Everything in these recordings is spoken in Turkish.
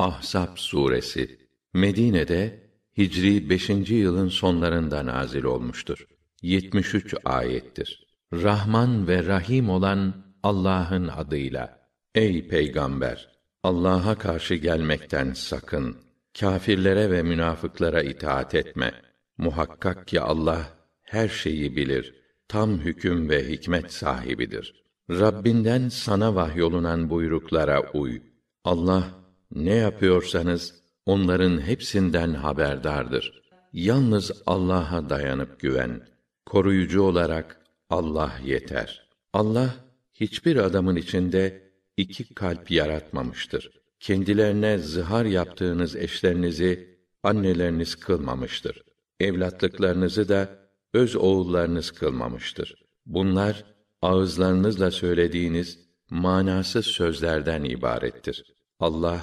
Ahzab suresi Medine'de Hicri 5. yılın sonlarında nazil olmuştur. 73 ayettir. Rahman ve Rahim olan Allah'ın adıyla. Ey peygamber, Allah'a karşı gelmekten sakın. Kâfirlere ve münafıklara itaat etme. Muhakkak ki Allah her şeyi bilir. Tam hüküm ve hikmet sahibidir. Rabbinden sana vahyolunan buyruklara uy. Allah ne yapıyorsanız onların hepsinden haberdardır. Yalnız Allah'a dayanıp güven. Koruyucu olarak Allah yeter. Allah hiçbir adamın içinde iki kalp yaratmamıştır. Kendilerine zihar yaptığınız eşlerinizi anneleriniz kılmamıştır. Evlatlıklarınızı da öz oğullarınız kılmamıştır. Bunlar ağızlarınızla söylediğiniz manasız sözlerden ibarettir. Allah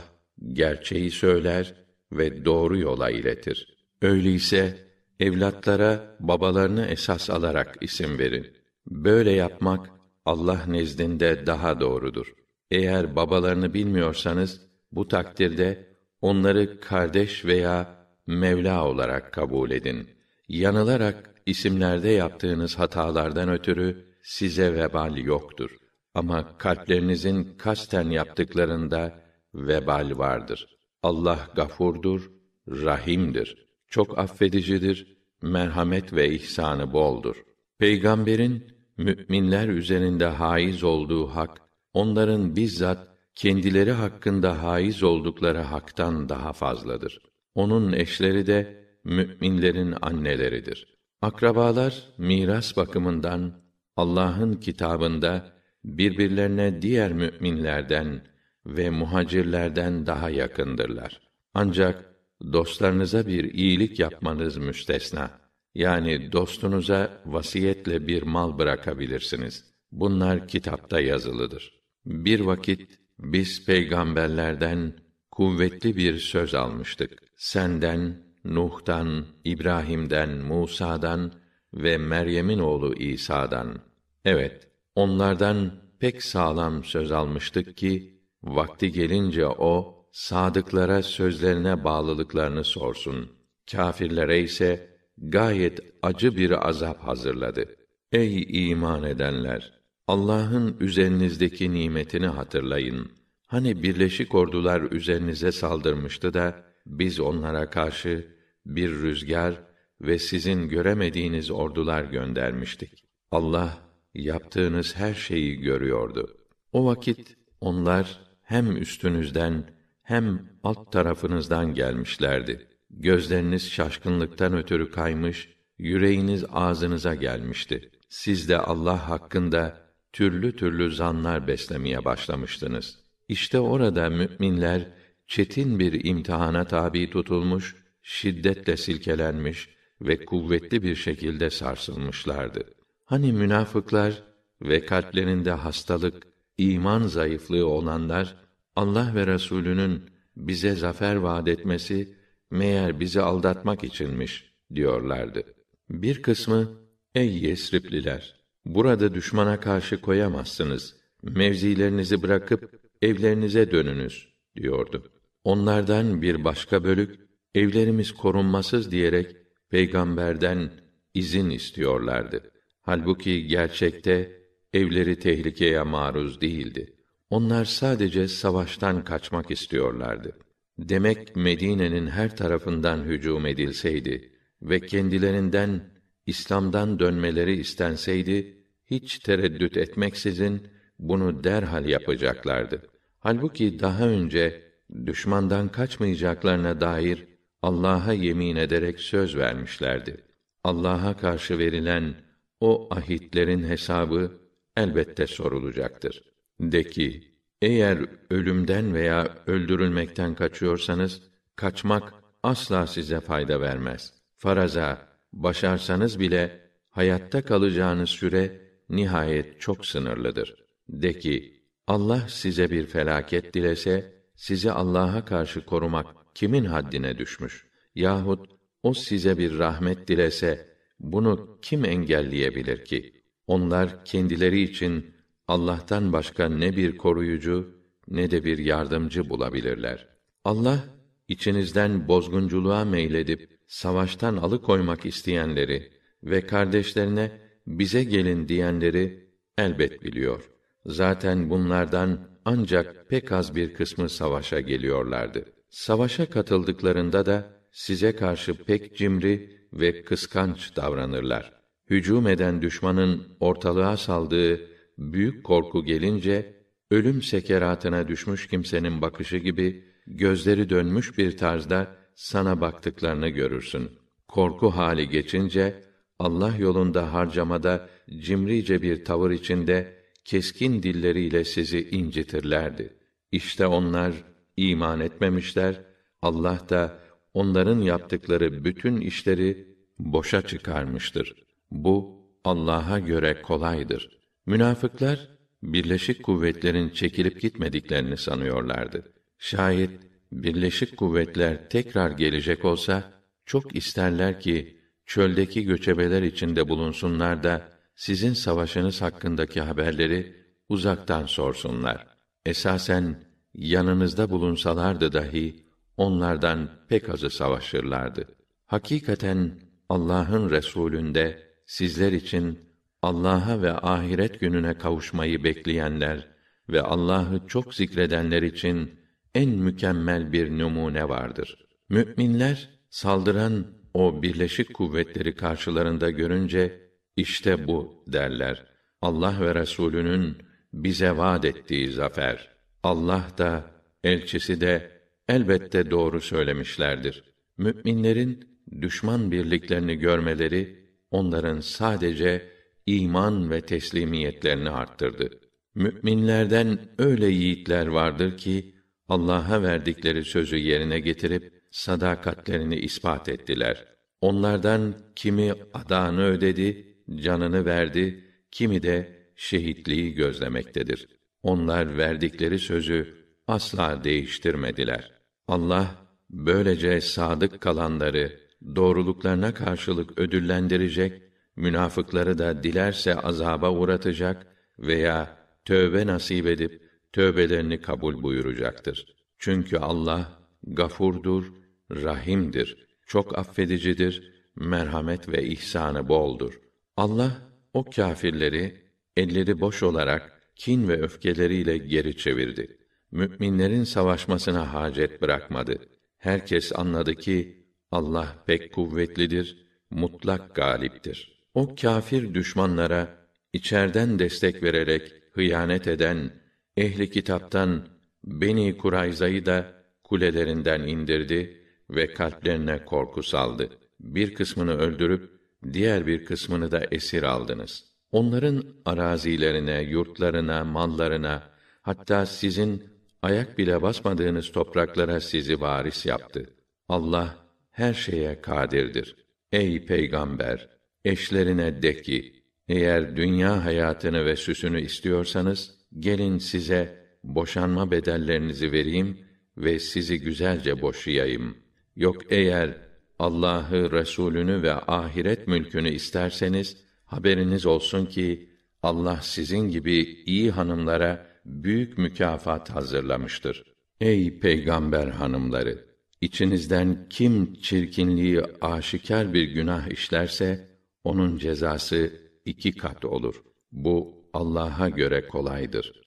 gerçeği söyler ve doğru yola iletir. Öyleyse evlatlara babalarını esas alarak isim verin. Böyle yapmak Allah nezdinde daha doğrudur. Eğer babalarını bilmiyorsanız bu takdirde onları kardeş veya Mevla olarak kabul edin. Yanılarak isimlerde yaptığınız hatalardan ötürü size vebal yoktur. Ama kalplerinizin kasten yaptıklarında vebal vardır. Allah gafurdur, rahimdir. Çok affedicidir, merhamet ve ihsanı boldur. Peygamberin müminler üzerinde haiz olduğu hak onların bizzat kendileri hakkında haiz oldukları haktan daha fazladır. Onun eşleri de müminlerin anneleridir. Akrabalar miras bakımından Allah'ın kitabında birbirlerine diğer müminlerden ve muhacirlerden daha yakındırlar. Ancak dostlarınıza bir iyilik yapmanız müstesna. Yani dostunuza vasiyetle bir mal bırakabilirsiniz. Bunlar kitapta yazılıdır. Bir vakit biz peygamberlerden kuvvetli bir söz almıştık. Senden, Nuh'tan, İbrahim'den, Musa'dan ve Meryem'in oğlu İsa'dan. Evet, onlardan pek sağlam söz almıştık ki vakti gelince o sadıklara sözlerine bağlılıklarını sorsun. Kâfirlere ise gayet acı bir azap hazırladı. Ey iman edenler, Allah'ın üzerinizdeki nimetini hatırlayın. Hani birleşik ordular üzerinize saldırmıştı da biz onlara karşı bir rüzgar ve sizin göremediğiniz ordular göndermiştik. Allah yaptığınız her şeyi görüyordu. O vakit onlar hem üstünüzden hem alt tarafınızdan gelmişlerdi. Gözleriniz şaşkınlıktan ötürü kaymış, yüreğiniz ağzınıza gelmişti. Siz de Allah hakkında türlü türlü zanlar beslemeye başlamıştınız. İşte orada müminler çetin bir imtihana tabi tutulmuş, şiddetle silkelenmiş ve kuvvetli bir şekilde sarsılmışlardı. Hani münafıklar ve kalplerinde hastalık, iman zayıflığı olanlar Allah ve Resulü'nün bize zafer vaad etmesi meğer bizi aldatmak içinmiş diyorlardı. Bir kısmı ey Yesripliler burada düşmana karşı koyamazsınız. Mevzilerinizi bırakıp evlerinize dönünüz diyordu. Onlardan bir başka bölük evlerimiz korunmasız diyerek peygamberden izin istiyorlardı. Halbuki gerçekte evleri tehlikeye maruz değildi. Onlar sadece savaştan kaçmak istiyorlardı. Demek Medine'nin her tarafından hücum edilseydi ve kendilerinden İslam'dan dönmeleri istenseydi hiç tereddüt etmeksizin bunu derhal yapacaklardı. Halbuki daha önce düşmandan kaçmayacaklarına dair Allah'a yemin ederek söz vermişlerdi. Allah'a karşı verilen o ahitlerin hesabı elbette sorulacaktır. De ki, eğer ölümden veya öldürülmekten kaçıyorsanız, kaçmak asla size fayda vermez. Faraza, başarsanız bile, hayatta kalacağınız süre, nihayet çok sınırlıdır. De ki, Allah size bir felaket dilese, sizi Allah'a karşı korumak kimin haddine düşmüş? Yahut o size bir rahmet dilese, bunu kim engelleyebilir ki? Onlar kendileri için Allah'tan başka ne bir koruyucu ne de bir yardımcı bulabilirler. Allah içinizden bozgunculuğa meyledip savaştan alıkoymak isteyenleri ve kardeşlerine bize gelin diyenleri elbet biliyor. Zaten bunlardan ancak pek az bir kısmı savaşa geliyorlardı. Savaşa katıldıklarında da size karşı pek cimri ve kıskanç davranırlar. Hücum eden düşmanın ortalığa saldığı büyük korku gelince ölüm sekeratına düşmüş kimsenin bakışı gibi gözleri dönmüş bir tarzda sana baktıklarını görürsün. Korku hali geçince Allah yolunda harcamada cimrice bir tavır içinde keskin dilleriyle sizi incitirlerdi. İşte onlar iman etmemişler. Allah da onların yaptıkları bütün işleri boşa çıkarmıştır. Bu Allah'a göre kolaydır. Münafıklar birleşik kuvvetlerin çekilip gitmediklerini sanıyorlardı. Şayet birleşik kuvvetler tekrar gelecek olsa çok isterler ki çöldeki göçebeler içinde bulunsunlar da sizin savaşınız hakkındaki haberleri uzaktan sorsunlar. Esasen yanınızda bulunsalardı dahi onlardan pek azı savaşırlardı. Hakikaten Allah'ın Resulünde sizler için Allah'a ve ahiret gününe kavuşmayı bekleyenler ve Allah'ı çok zikredenler için en mükemmel bir numune vardır. Müminler saldıran o birleşik kuvvetleri karşılarında görünce işte bu derler. Allah ve Resulünün bize vaad ettiği zafer. Allah da elçisi de elbette doğru söylemişlerdir. Müminlerin düşman birliklerini görmeleri onların sadece iman ve teslimiyetlerini arttırdı. Müminlerden öyle yiğitler vardır ki Allah'a verdikleri sözü yerine getirip sadakatlerini ispat ettiler. Onlardan kimi adağını ödedi, canını verdi, kimi de şehitliği gözlemektedir. Onlar verdikleri sözü asla değiştirmediler. Allah böylece sadık kalanları doğruluklarına karşılık ödüllendirecek, münafıkları da dilerse azaba uğratacak veya tövbe nasip edip tövbelerini kabul buyuracaktır. Çünkü Allah gafurdur, rahimdir, çok affedicidir, merhamet ve ihsanı boldur. Allah o kâfirleri elleri boş olarak kin ve öfkeleriyle geri çevirdi. Müminlerin savaşmasına hacet bırakmadı. Herkes anladı ki Allah pek kuvvetlidir, mutlak galiptir. O kâfir düşmanlara içerden destek vererek hıyanet eden ehli kitaptan Beni Kurayza'yı da kulelerinden indirdi ve kalplerine korku saldı. Bir kısmını öldürüp diğer bir kısmını da esir aldınız. Onların arazilerine, yurtlarına, mallarına, hatta sizin ayak bile basmadığınız topraklara sizi varis yaptı. Allah her şeye kadirdir. Ey peygamber, eşlerine de ki, eğer dünya hayatını ve süsünü istiyorsanız, gelin size boşanma bedellerinizi vereyim ve sizi güzelce boşayayım. Yok eğer Allah'ı, Resulünü ve ahiret mülkünü isterseniz haberiniz olsun ki Allah sizin gibi iyi hanımlara büyük mükafat hazırlamıştır. Ey peygamber hanımları, içinizden kim çirkinliği aşikar bir günah işlerse onun cezası iki kat olur. Bu Allah'a göre kolaydır.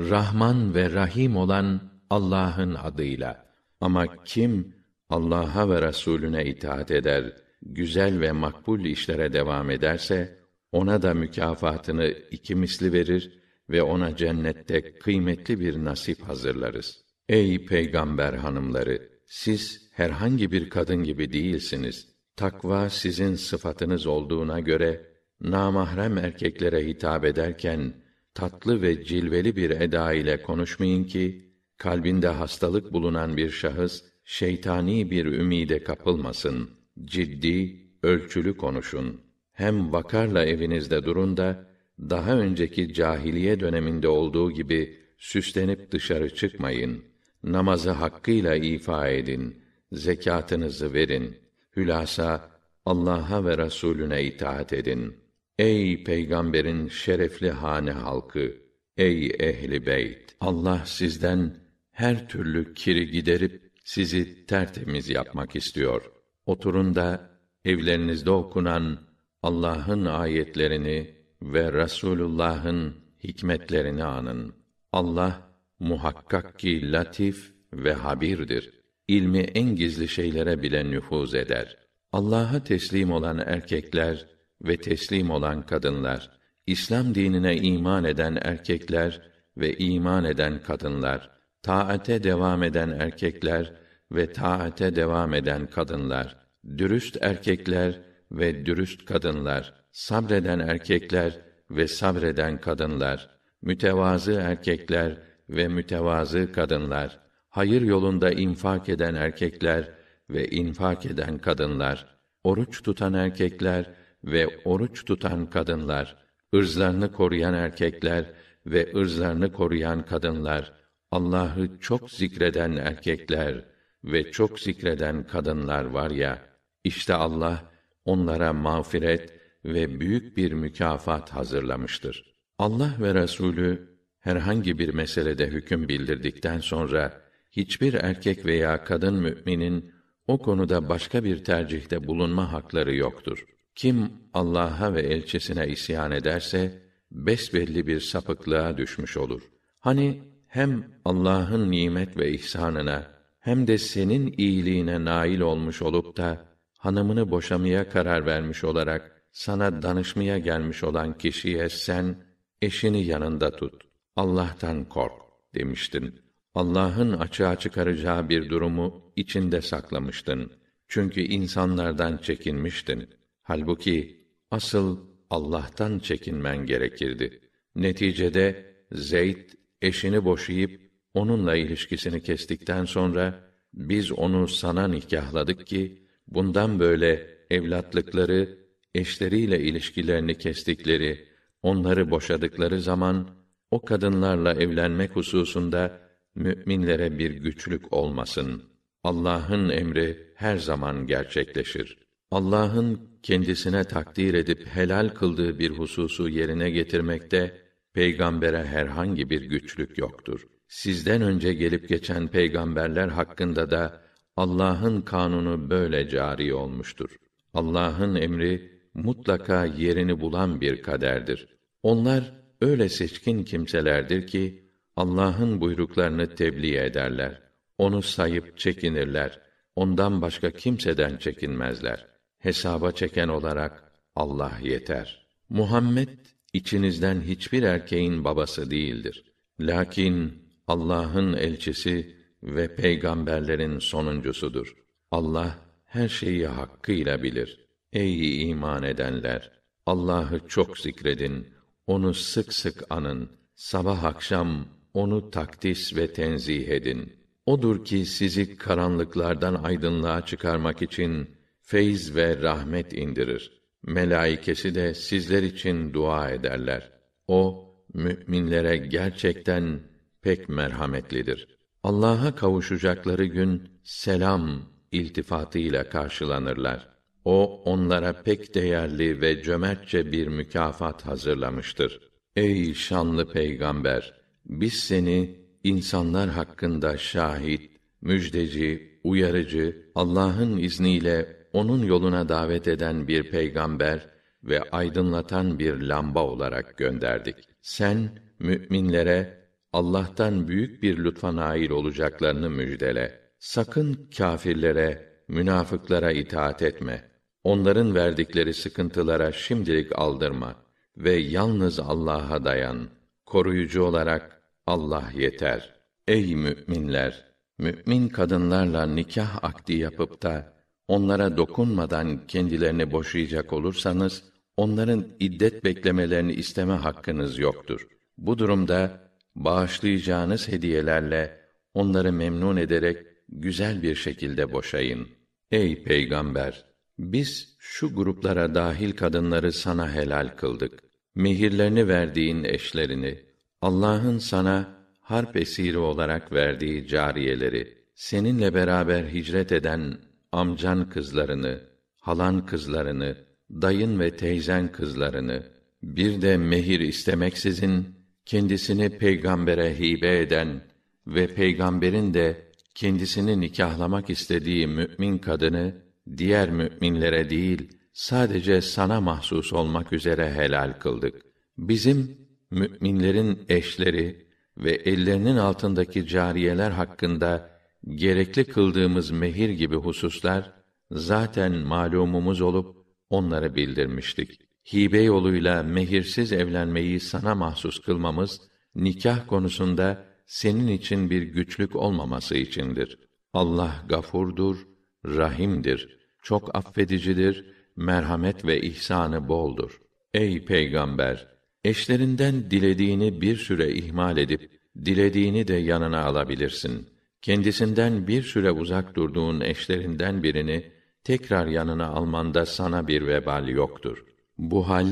Rahman ve Rahim olan Allah'ın adıyla. Ama kim Allah'a ve Resulüne itaat eder, güzel ve makbul işlere devam ederse, ona da mükafatını iki misli verir ve ona cennette kıymetli bir nasip hazırlarız. Ey peygamber hanımları! Siz herhangi bir kadın gibi değilsiniz. Takva sizin sıfatınız olduğuna göre, namahrem erkeklere hitap ederken, tatlı ve cilveli bir eda ile konuşmayın ki, kalbinde hastalık bulunan bir şahıs, şeytani bir ümide kapılmasın. Ciddi, ölçülü konuşun. Hem vakarla evinizde durun da, daha önceki cahiliye döneminde olduğu gibi süslenip dışarı çıkmayın. Namazı hakkıyla ifa edin. Zekatınızı verin. Hülasa Allah'a ve Resulüne itaat edin. Ey peygamberin şerefli hane halkı, ey ehli beyt! Allah sizden her türlü kiri giderip sizi tertemiz yapmak istiyor. Oturun da evlerinizde okunan Allah'ın ayetlerini ve Rasulullah'ın hikmetlerini anın. Allah muhakkak ki latif ve habirdir. İlmi en gizli şeylere bile nüfuz eder. Allah'a teslim olan erkekler ve teslim olan kadınlar, İslam dinine iman eden erkekler ve iman eden kadınlar, taate devam eden erkekler ve taate devam eden kadınlar, dürüst erkekler ve dürüst kadınlar, sabreden erkekler ve sabreden kadınlar, mütevazı erkekler ve mütevazı kadınlar, hayır yolunda infak eden erkekler ve infak eden kadınlar, oruç tutan erkekler ve oruç tutan kadınlar, ırzlarını koruyan erkekler ve ırzlarını koruyan kadınlar, Allah'ı çok zikreden erkekler ve çok zikreden kadınlar var ya, işte Allah onlara mağfiret ve büyük bir mükafat hazırlamıştır. Allah ve Resulü herhangi bir meselede hüküm bildirdikten sonra hiçbir erkek veya kadın müminin o konuda başka bir tercihte bulunma hakları yoktur. Kim Allah'a ve elçisine isyan ederse besbelli bir sapıklığa düşmüş olur. Hani hem Allah'ın nimet ve ihsanına hem de senin iyiliğine nail olmuş olup da hanımını boşamaya karar vermiş olarak sana danışmaya gelmiş olan kişiye sen eşini yanında tut. Allah'tan kork demiştin. Allah'ın açığa çıkaracağı bir durumu içinde saklamıştın. Çünkü insanlardan çekinmiştin. Halbuki asıl Allah'tan çekinmen gerekirdi. Neticede Zeyd eşini boşayıp onunla ilişkisini kestikten sonra biz onu sana nikahladık ki bundan böyle evlatlıkları eşleriyle ilişkilerini kestikleri, onları boşadıkları zaman o kadınlarla evlenmek hususunda müminlere bir güçlük olmasın. Allah'ın emri her zaman gerçekleşir. Allah'ın kendisine takdir edip helal kıldığı bir hususu yerine getirmekte peygambere herhangi bir güçlük yoktur. Sizden önce gelip geçen peygamberler hakkında da Allah'ın kanunu böyle cari olmuştur. Allah'ın emri mutlaka yerini bulan bir kaderdir. Onlar öyle seçkin kimselerdir ki Allah'ın buyruklarını tebliğ ederler. Onu sayıp çekinirler. Ondan başka kimseden çekinmezler. Hesaba çeken olarak Allah yeter. Muhammed içinizden hiçbir erkeğin babası değildir. Lakin Allah'ın elçisi ve peygamberlerin sonuncusudur. Allah her şeyi hakkıyla bilir. Ey iman edenler! Allah'ı çok zikredin, onu sık sık anın. Sabah akşam onu takdis ve tenzih edin. Odur ki sizi karanlıklardan aydınlığa çıkarmak için feyz ve rahmet indirir. Melaikesi de sizler için dua ederler. O müminlere gerçekten pek merhametlidir. Allah'a kavuşacakları gün selam iltifatıyla karşılanırlar. O onlara pek değerli ve cömertçe bir mükafat hazırlamıştır. Ey şanlı peygamber, biz seni insanlar hakkında şahit, müjdeci, uyarıcı, Allah'ın izniyle onun yoluna davet eden bir peygamber ve aydınlatan bir lamba olarak gönderdik. Sen müminlere Allah'tan büyük bir lütfa nail olacaklarını müjdele. Sakın kâfirlere, münafıklara itaat etme. Onların verdikleri sıkıntılara şimdilik aldırma ve yalnız Allah'a dayan. Koruyucu olarak Allah yeter. Ey müminler, mümin kadınlarla nikah akdi yapıp da onlara dokunmadan kendilerini boşayacak olursanız onların iddet beklemelerini isteme hakkınız yoktur. Bu durumda bağışlayacağınız hediyelerle onları memnun ederek güzel bir şekilde boşayın. Ey peygamber, biz şu gruplara dahil kadınları sana helal kıldık. Mehirlerini verdiğin eşlerini, Allah'ın sana harp esiri olarak verdiği cariyeleri, seninle beraber hicret eden amcan kızlarını, halan kızlarını, dayın ve teyzen kızlarını, bir de mehir istemeksizin kendisini peygambere hibe eden ve peygamberin de kendisini nikahlamak istediği mümin kadını diğer müminlere değil sadece sana mahsus olmak üzere helal kıldık. Bizim müminlerin eşleri ve ellerinin altındaki cariyeler hakkında gerekli kıldığımız mehir gibi hususlar zaten malumumuz olup onları bildirmiştik. Hibe yoluyla mehirsiz evlenmeyi sana mahsus kılmamız nikah konusunda senin için bir güçlük olmaması içindir. Allah gafurdur, rahimdir, çok affedicidir, merhamet ve ihsanı boldur. Ey peygamber, eşlerinden dilediğini bir süre ihmal edip dilediğini de yanına alabilirsin. Kendisinden bir süre uzak durduğun eşlerinden birini tekrar yanına almanda sana bir vebal yoktur. Bu hal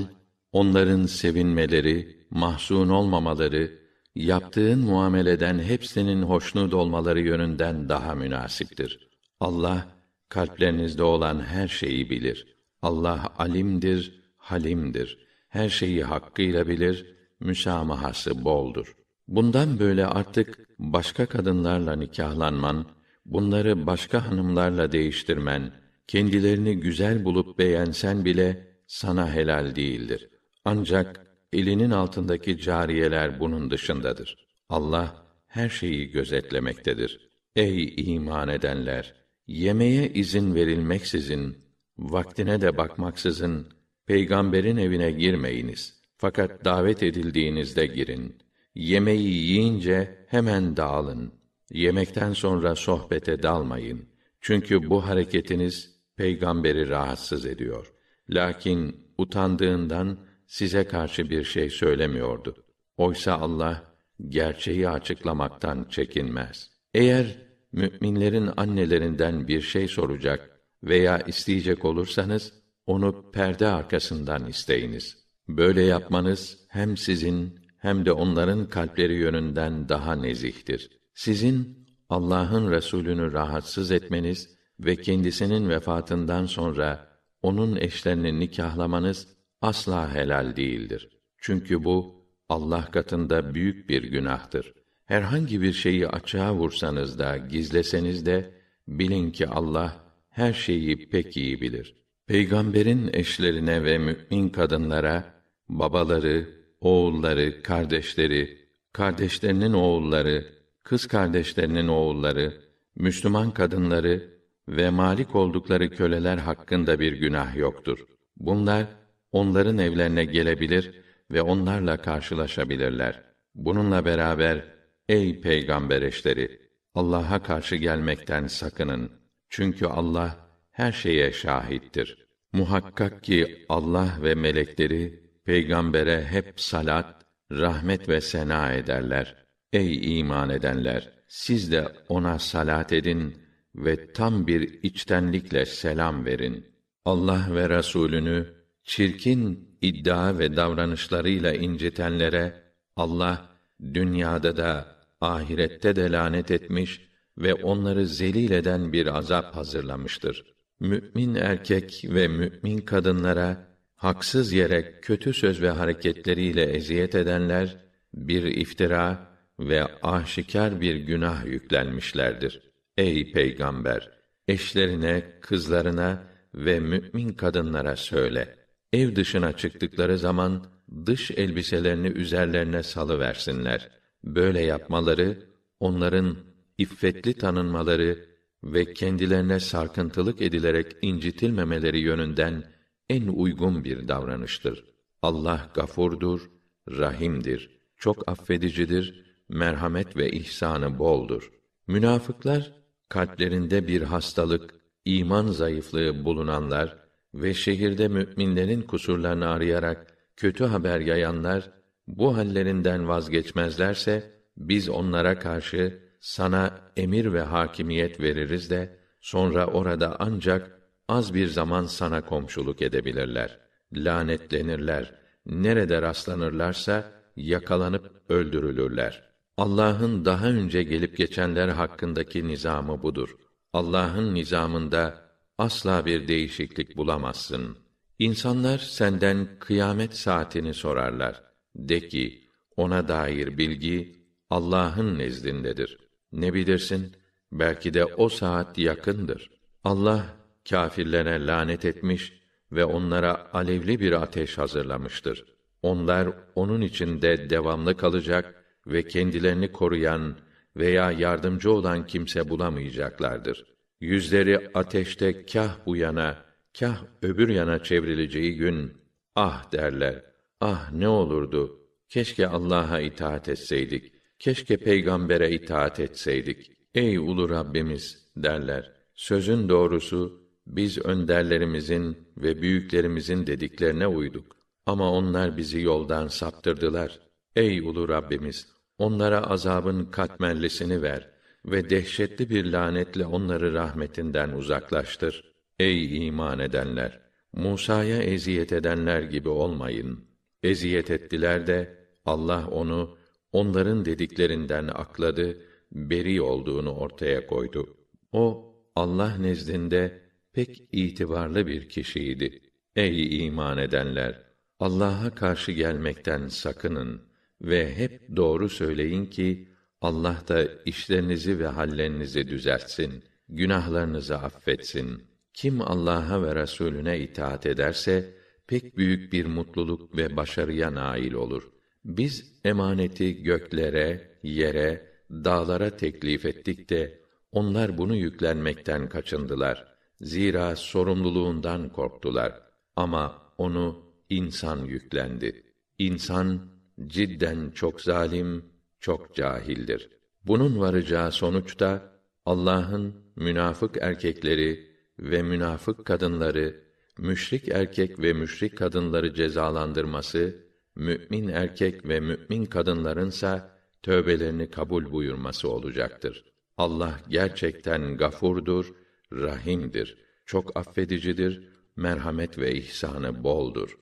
onların sevinmeleri, mahzun olmamaları, yaptığın muameleden hepsinin hoşnut olmaları yönünden daha münasiptir. Allah kalplerinizde olan her şeyi bilir. Allah alimdir, halimdir. Her şeyi hakkıyla bilir, müsamahası boldur. Bundan böyle artık başka kadınlarla nikahlanman, bunları başka hanımlarla değiştirmen, kendilerini güzel bulup beğensen bile sana helal değildir. Ancak elinin altındaki cariyeler bunun dışındadır. Allah her şeyi gözetlemektedir. Ey iman edenler, yemeye izin verilmeksizin, vaktine de bakmaksızın peygamberin evine girmeyiniz. Fakat davet edildiğinizde girin. Yemeği yiyince hemen dağılın. Yemekten sonra sohbete dalmayın. Çünkü bu hareketiniz peygamberi rahatsız ediyor. Lakin utandığından size karşı bir şey söylemiyordu. Oysa Allah gerçeği açıklamaktan çekinmez. Eğer müminlerin annelerinden bir şey soracak veya isteyecek olursanız onu perde arkasından isteyiniz. Böyle yapmanız hem sizin hem de onların kalpleri yönünden daha nezihtir. Sizin Allah'ın Resulünü rahatsız etmeniz ve kendisinin vefatından sonra onun eşlerini nikahlamanız asla helal değildir. Çünkü bu Allah katında büyük bir günahtır. Herhangi bir şeyi açığa vursanız da gizleseniz de bilin ki Allah her şeyi pek iyi bilir. Peygamberin eşlerine ve mümin kadınlara babaları, oğulları, kardeşleri, kardeşlerinin oğulları, kız kardeşlerinin oğulları, Müslüman kadınları ve malik oldukları köleler hakkında bir günah yoktur. Bunlar onların evlerine gelebilir ve onlarla karşılaşabilirler. Bununla beraber ey peygamber eşleri Allah'a karşı gelmekten sakının. Çünkü Allah her şeye şahittir. Muhakkak ki Allah ve melekleri peygambere hep salat, rahmet ve sena ederler. Ey iman edenler, siz de ona salat edin ve tam bir içtenlikle selam verin. Allah ve Resulünü çirkin iddia ve davranışlarıyla incitenlere Allah dünyada da ahirette de lanet etmiş ve onları zelil eden bir azap hazırlamıştır. Mümin erkek ve mümin kadınlara haksız yere kötü söz ve hareketleriyle eziyet edenler bir iftira ve aşikar bir günah yüklenmişlerdir. Ey peygamber, eşlerine, kızlarına ve mümin kadınlara söyle. Ev dışına çıktıkları zaman dış elbiselerini üzerlerine salı versinler. Böyle yapmaları onların iffetli tanınmaları ve kendilerine sarkıntılık edilerek incitilmemeleri yönünden en uygun bir davranıştır. Allah gafurdur, rahimdir, çok affedicidir, merhamet ve ihsanı boldur. Münafıklar kalplerinde bir hastalık, iman zayıflığı bulunanlar ve şehirde müminlerin kusurlarını arayarak kötü haber yayanlar bu hallerinden vazgeçmezlerse biz onlara karşı sana emir ve hakimiyet veririz de sonra orada ancak az bir zaman sana komşuluk edebilirler. Lanetlenirler. Nerede rastlanırlarsa yakalanıp öldürülürler. Allah'ın daha önce gelip geçenler hakkındaki nizamı budur. Allah'ın nizamında asla bir değişiklik bulamazsın. İnsanlar senden kıyamet saatini sorarlar. De ki, ona dair bilgi Allah'ın nezdindedir. Ne bilirsin? Belki de o saat yakındır. Allah kâfirlere lanet etmiş ve onlara alevli bir ateş hazırlamıştır. Onlar onun içinde devamlı kalacak ve kendilerini koruyan veya yardımcı olan kimse bulamayacaklardır. Yüzleri ateşte kah bu yana, kah öbür yana çevrileceği gün ah derler. Ah ne olurdu? Keşke Allah'a itaat etseydik. Keşke peygambere itaat etseydik. Ey ulu Rabbimiz derler. Sözün doğrusu biz önderlerimizin ve büyüklerimizin dediklerine uyduk. Ama onlar bizi yoldan saptırdılar. Ey ulu Rabbimiz, onlara azabın katmerlisini ver ve dehşetli bir lanetle onları rahmetinden uzaklaştır. Ey iman edenler, Musa'ya eziyet edenler gibi olmayın. Eziyet ettiler de Allah onu onların dediklerinden akladı, beri olduğunu ortaya koydu. O Allah nezdinde pek itibarlı bir kişiydi. Ey iman edenler, Allah'a karşı gelmekten sakının ve hep doğru söyleyin ki Allah da işlerinizi ve hallerinizi düzeltsin, günahlarınızı affetsin. Kim Allah'a ve Resulüne itaat ederse pek büyük bir mutluluk ve başarıya nail olur. Biz emaneti göklere, yere, dağlara teklif ettik de onlar bunu yüklenmekten kaçındılar. Zira sorumluluğundan korktular. Ama onu insan yüklendi. İnsan cidden çok zalim, çok cahildir. Bunun varacağı sonuçta Allah'ın münafık erkekleri ve münafık kadınları, müşrik erkek ve müşrik kadınları cezalandırması, mümin erkek ve mümin kadınlarınsa tövbelerini kabul buyurması olacaktır. Allah gerçekten gafurdur, rahimdir, çok affedicidir, merhamet ve ihsanı boldur.